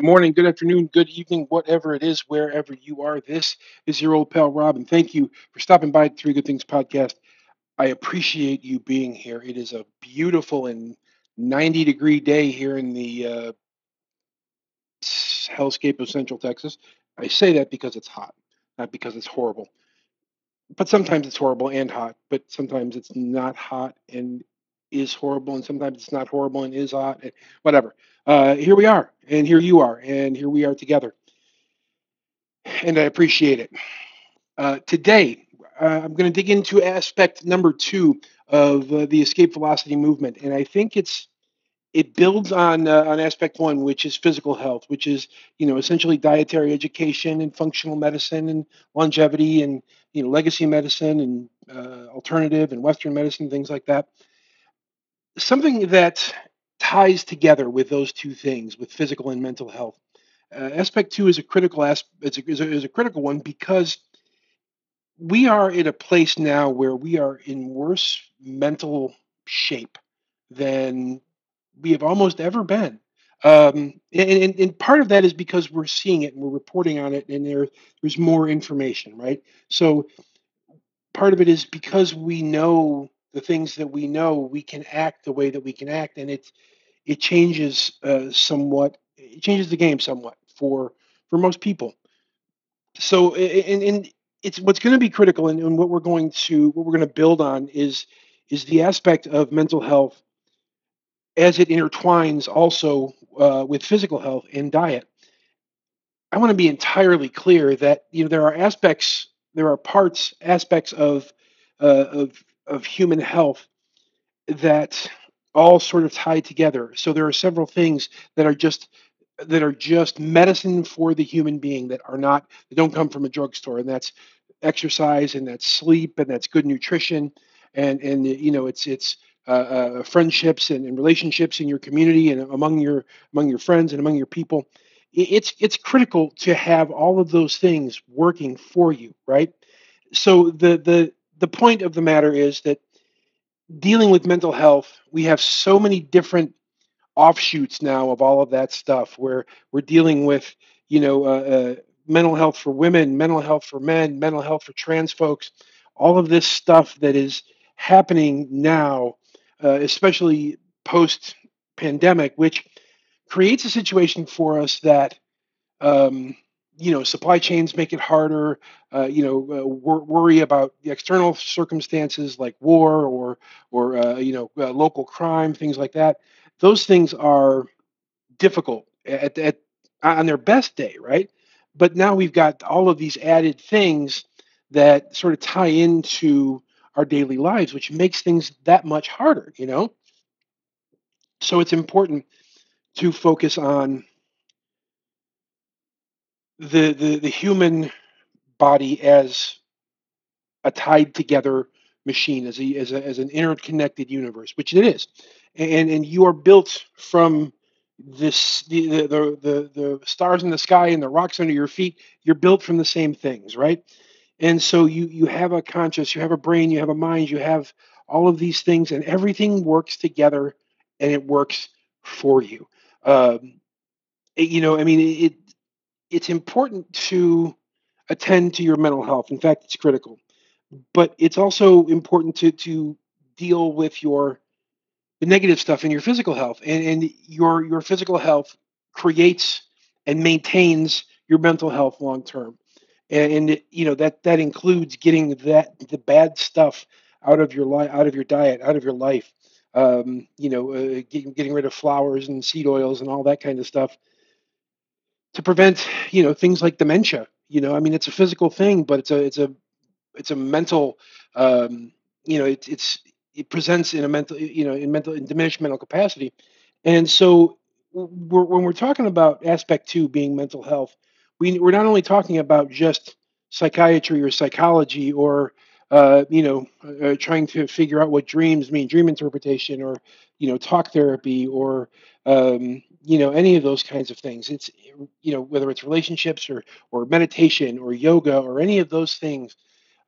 Good morning, good afternoon, good evening, whatever it is, wherever you are. This is your old pal Rob, and thank you for stopping by Three Good Things podcast. I appreciate you being here. It is a beautiful and 90 degree day here in the uh, hellscape of Central Texas. I say that because it's hot, not because it's horrible. But sometimes it's horrible and hot, but sometimes it's not hot and is horrible, and sometimes it's not horrible and is hot, and whatever. Uh, here we are, and here you are, and here we are together. And I appreciate it. Uh, today, uh, I'm going to dig into aspect number two of uh, the escape velocity movement, and I think it's it builds on uh, on aspect one, which is physical health, which is you know essentially dietary education and functional medicine and longevity and you know legacy medicine and uh, alternative and Western medicine, things like that something that ties together with those two things, with physical and mental health. Uh, aspect two is a critical aspect. Is a, is, a, critical one because we are in a place now where we are in worse mental shape than we have almost ever been. Um, and, and, and, part of that is because we're seeing it and we're reporting on it, and there there's more information, right? So part of it is because we know the things that we know, we can act the way that we can act, and it it changes uh, somewhat. It changes the game somewhat for for most people. So, and, and it's what's going to be critical, and, and what we're going to what we're going to build on is is the aspect of mental health as it intertwines also uh, with physical health and diet. I want to be entirely clear that you know there are aspects, there are parts, aspects of uh, of of human health that all sort of tie together. So there are several things that are just that are just medicine for the human being that are not that don't come from a drugstore, and that's exercise, and that's sleep, and that's good nutrition, and and you know it's it's uh, uh, friendships and, and, relationships in your community and among your among your friends and among your people. It's it's critical to have all of those things working for you, right? So the the the point of the matter is that dealing with mental health, we have so many different offshoots now of all of that stuff where we're dealing with, you know, uh, uh, mental health for women, mental health for men, mental health for trans folks, all of this stuff that is happening now, uh, especially post pandemic, which creates a situation for us that um, you know supply chains make it harder uh, you know uh, wor- worry about the external circumstances like war or or uh, you know uh, local crime things like that. Those things are difficult at, at on their best day right? But now we've got all of these added things that sort of tie into our daily lives which makes things that much harder you know? So it's important to focus on the, the, the human body as a tied together machine, as, a, as, a, as an interconnected universe, which it is. And, and you are built from this the, the, the, the stars in the sky and the rocks under your feet. You're built from the same things, right? And so you, you have a conscious, you have a brain, you have a mind, you have all of these things, and everything works together and it works for you. Um, you know, I mean, it, it's important to attend to your mental health. In fact, it's critical. But it's also important to to deal with your the negative stuff in your physical health. And, and your your physical health creates and maintains your mental health long term. And, and you know that that includes getting that the bad stuff out of your life, out of your diet, out of your life. Um, you know, uh, getting, getting rid of flours and seed oils and all that kind of stuff to prevent you know things like dementia you know i mean it's a physical thing but it's a it's a it's a mental um, you know it, it's it presents in a mental you know in mental in diminished mental capacity. And so we're, when we're talking about aspect two being mental health we, we're not only talking about just psychiatry or psychology or uh, you know uh, trying to figure out what dreams mean dream interpretation or you know talk therapy or um, you know any of those kinds of things. It's you know whether it's relationships or or meditation or yoga or any of those things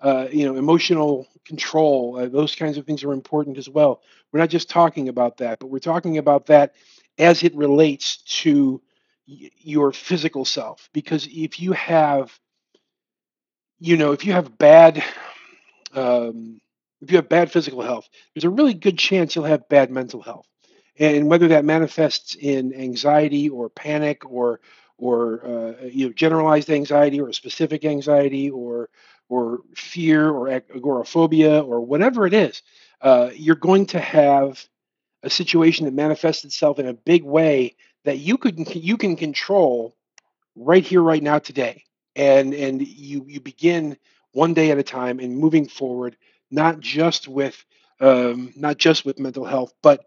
uh, you know emotional control uh, those kinds of things are important as well. We're not just talking about that but we're talking about that as it relates to your physical self. Because if you have you know if you have bad um, if you have bad physical health there's a really good chance you'll have bad mental health and whether that manifests in anxiety or panic or or uh, you know generalized anxiety or specific anxiety or or fear or agoraphobia or whatever it is uh, you're going to have a situation that manifests itself in a big way that you could you can control right here right now today. And and you you begin one day at a time and moving forward not just with um, not just with mental health but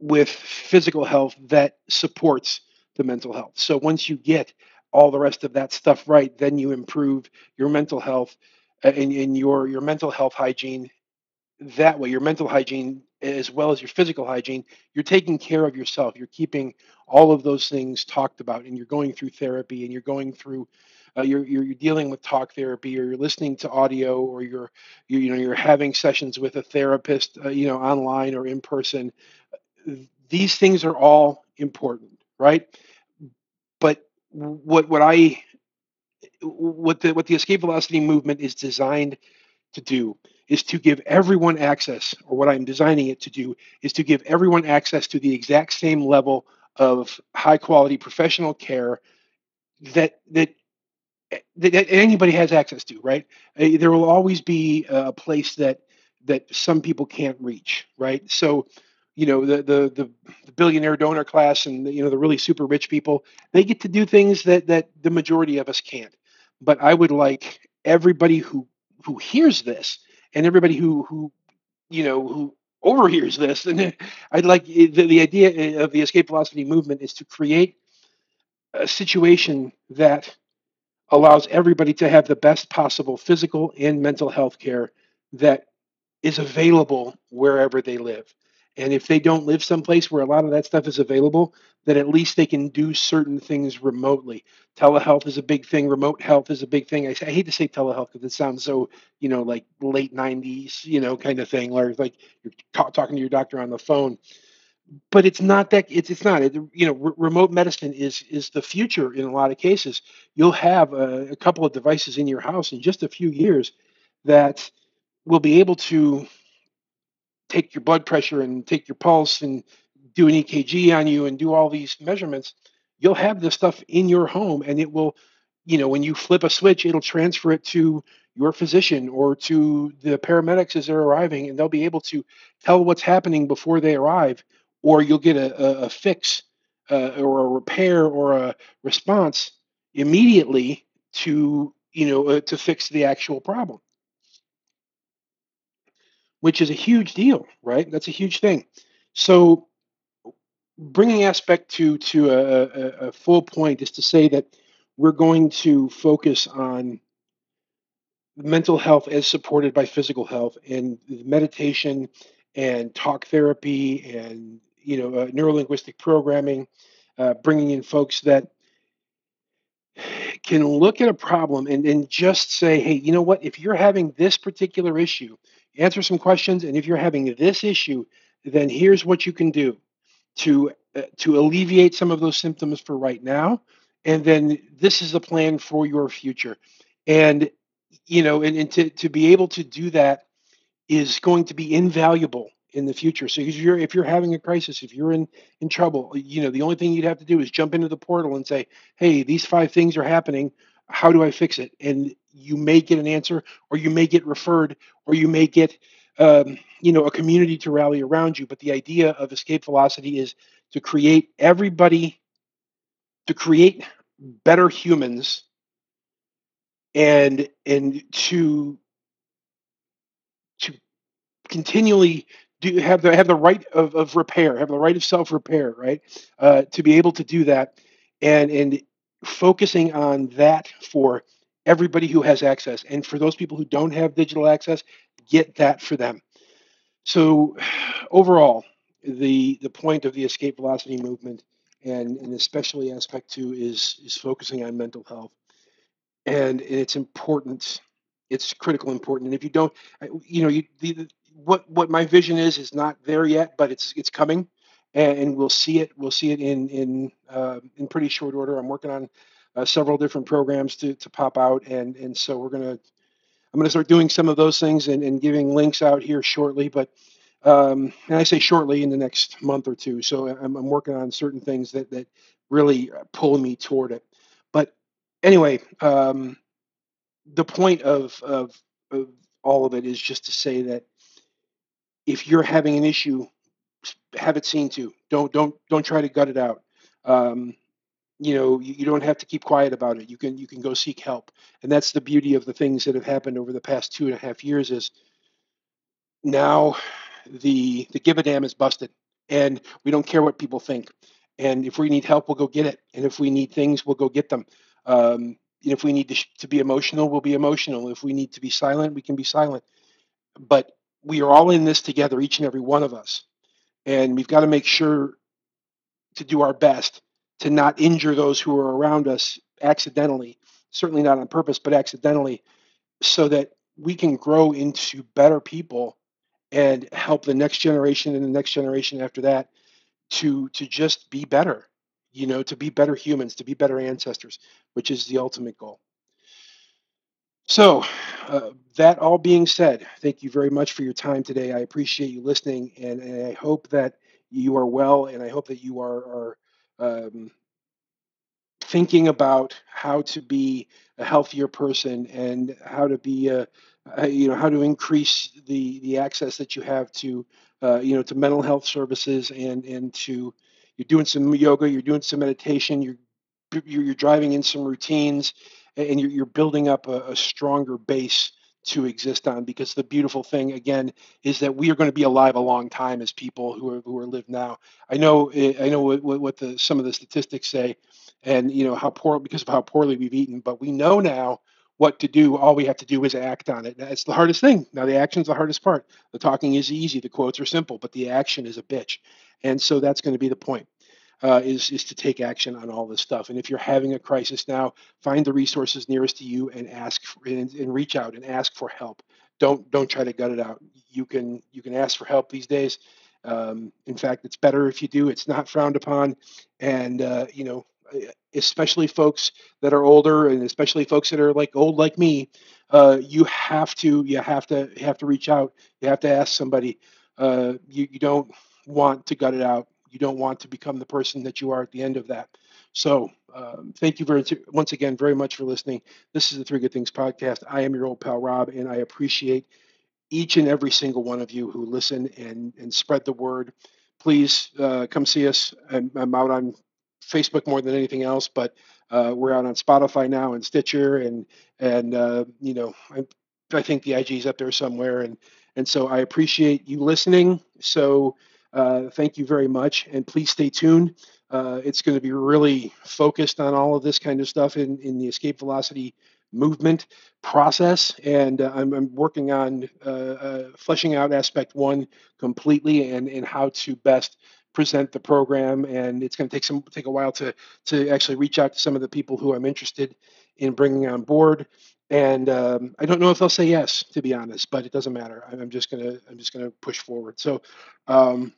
with physical health that supports the mental health. So once you get all the rest of that stuff right then you improve your mental health uh, and, and your your mental health hygiene that way your mental hygiene as well as your physical hygiene you're taking care of yourself. You're keeping all of those things talked about and you're going through therapy and you're going through uh, you're, you're dealing with talk therapy or you're listening to audio or you're you, you know you're having sessions with a therapist uh, you know online or in person these things are all important right but what what i what the what the escape velocity movement is designed to do is to give everyone access, or what I'm designing it to do is to give everyone access to the exact same level of high quality professional care that that that anybody has access to, right? Uh, there will always be a place that that some people can't reach, right? So, you know, the the the, the billionaire donor class and you know the really super rich people, they get to do things that that the majority of us can't. But I would like everybody who who hears this and everybody who who you know who overhears this and i'd like eh, the, the idea eh, of the escape velocity movement is to create a situation that allows everybody to have the best possible physical and mental health care that is available wherever they live and if they don't live someplace where a lot of that stuff is available, then at least they can do certain things remotely. Telehealth is a big thing. Remote health is a big thing. I, I hate to say telehealth because it sounds so, you know, like late 90s, you know, kind of thing, or like you're ta- talking to your doctor on the phone. But it's not that it's it's not. It, you know, remote medicine is is the future in a lot of cases. You'll have a, a couple of devices in your house in just a few years that will be able to take your blood pressure and take your pulse and do an EKG on you and do all these measurements, you'll have this stuff in your home and it will, you know, when you flip a switch, it'll transfer it to your physician or to the paramedics as they're arriving and they'll be able to tell what's happening before they arrive or you'll get a, a, a fix uh, or a repair or a response immediately to you know uh, to fix the actual problem which is a huge deal, right? That's a huge thing. So, bringing aspect two to a, a, a full point is to say that we're going to focus on mental health as supported by physical health and meditation and talk therapy and you know uh, neurolinguistic programming uh, bringing in folks that can look at a problem and, and just say hey you know what if you're having this particular issue answer some questions. And if you're having this issue, then here's what you can do to uh, to alleviate some of those symptoms for right now. And then this is a plan for your future. And you know, and, and to, to be able to do that is going to be invaluable in the future. So if you're if you're having a crisis, if you're in in trouble, you know, the only thing you'd have to do is jump into the portal and say, "Hey, these five things are happening how do I fix it? And you may get an answer, or you may get referred, or you may get, um, you know, a community to rally around you. But the idea of escape velocity is to create everybody, to create better humans, and and to to continually do have the have the right of, of repair, have the right of self repair, right? Uh, to be able to do that, and and focusing on that for everybody who has access. And for those people who don't have digital access, get that for them. So overall, the the point of the escape velocity movement and, and especially aspect two is is focusing on mental health. And, it's important, it's critical important. And if you don't, uh, you know, you the, what what my vision is is not there yet, but it's it's coming. And, and we'll see it. We'll see it in in uh, in pretty short order. I'm working on uh, several different programs to to pop out, and and so we're gonna I'm gonna start doing some of those things and, and giving links out here shortly, but. Um, and I say shortly in the next month or two. So I'm, I'm working on certain things that, that really pull me toward it. But anyway, um, the point of, of, of all of it is just to say that if you're having an issue, have it seen to. Don't don't don't try to gut it out. Um, you know, you, you, don't have to keep quiet about it. You can you can go seek help, and that's the beauty of the things that have happened over the past two and a half years. Is now the the give a damn is busted, and we don't care what people think. And if we need help, we'll go get it. And if we need things, we'll go get them. Um, if we need to, to be emotional, we'll be emotional. If we need to be silent, we can be silent. But we are all in this together, each and every one of us. And we've got to make sure to do our best to not injure those who are around us accidentally, certainly not on purpose, but accidentally, so that we can grow into better people and help the next generation and the next generation after that to to just be better you know to be better humans to be better ancestors which is the ultimate goal so uh, that all being said thank you very much for your time today. I appreciate you listening and, and i hope that you are well and i hope that you are, are um, thinking about how to be a healthier person and how to be a, you know how to increase the the access that you have to uh, you know to mental health services and and to you're doing some yoga you're doing some meditation you're you're, you're driving in some routines and you're, you're building up a, a stronger base to exist on because the beautiful thing again is that we are going to be alive a long time as people who are who are live now. I know eh, i know what, what the some of the statistics say and you know how poor because of how poorly we've eaten but we know now what to do. All we have to do is act on it. That's the hardest thing. Now the action is the hardest part. The talking is easy. The quotes are simple but the action is a bitch. And so that's going to be the point uh, is is to take action on all this stuff. And if you're having a crisis now, find the resources nearest to you and ask for, and, and reach out and ask for help. Don't don't try to gut it out. You can you can ask for help these days. Um, in fact, it's better if you do. It's not frowned upon, and uh, you know, especially folks that are older, and especially folks that are like old like me. Uh, you have to you have to you have to reach out. You have to ask somebody. Uh, you you don't want to gut it out you don't want to become the person that you are at the end of that. So, um, thank you very once again very much for listening. This is the Three Good Things podcast. I am your old pal Rob, and I appreciate each and every single one of you who listen and and spread the word. Please uh, come see us. I'm, I'm, out on Facebook more than anything else, but uh, we're out on Spotify now and Stitcher, and and uh, you know I, I think the IG is up there somewhere, and and so I appreciate you listening. So uh, thank you very much, and please stay tuned. Uh, it's going to be really focused on all of this kind of stuff in, in the escape velocity movement process, and uh, I'm, I'm, working on uh, uh, fleshing out aspect one completely and, and how to best present the program. And it's going to take some take a while to to actually reach out to some of the people who I'm interested in bringing on board and um, I don't know if they'll say yes, to be honest, but it doesn't matter. I'm just gonna I'm just gonna push forward. So, um,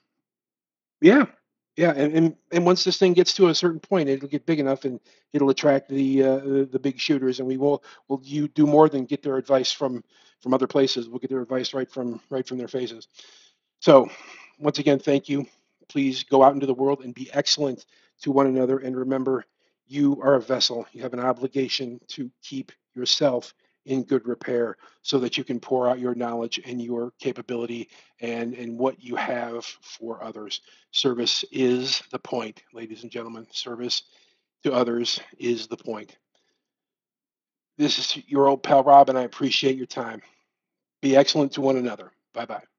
yeah, yeah, and, and and once this thing gets to a certain point, it'll get big enough and it'll attract the uh, the, big shooters, and we will will you do more than get their advice from from other places. We'll get their advice right from right from their faces. So, once again, thank you. Please go out into the world and be excellent to one another, and remember, you are a vessel. You have an obligation to keep yourself in good repair so that you can pour out your knowledge and your capability and, and what you have for others. Service is the point, ladies and gentlemen. Service to others is the point. This is your old pal Rob, and I appreciate your time. Be excellent to one another. Bye bye.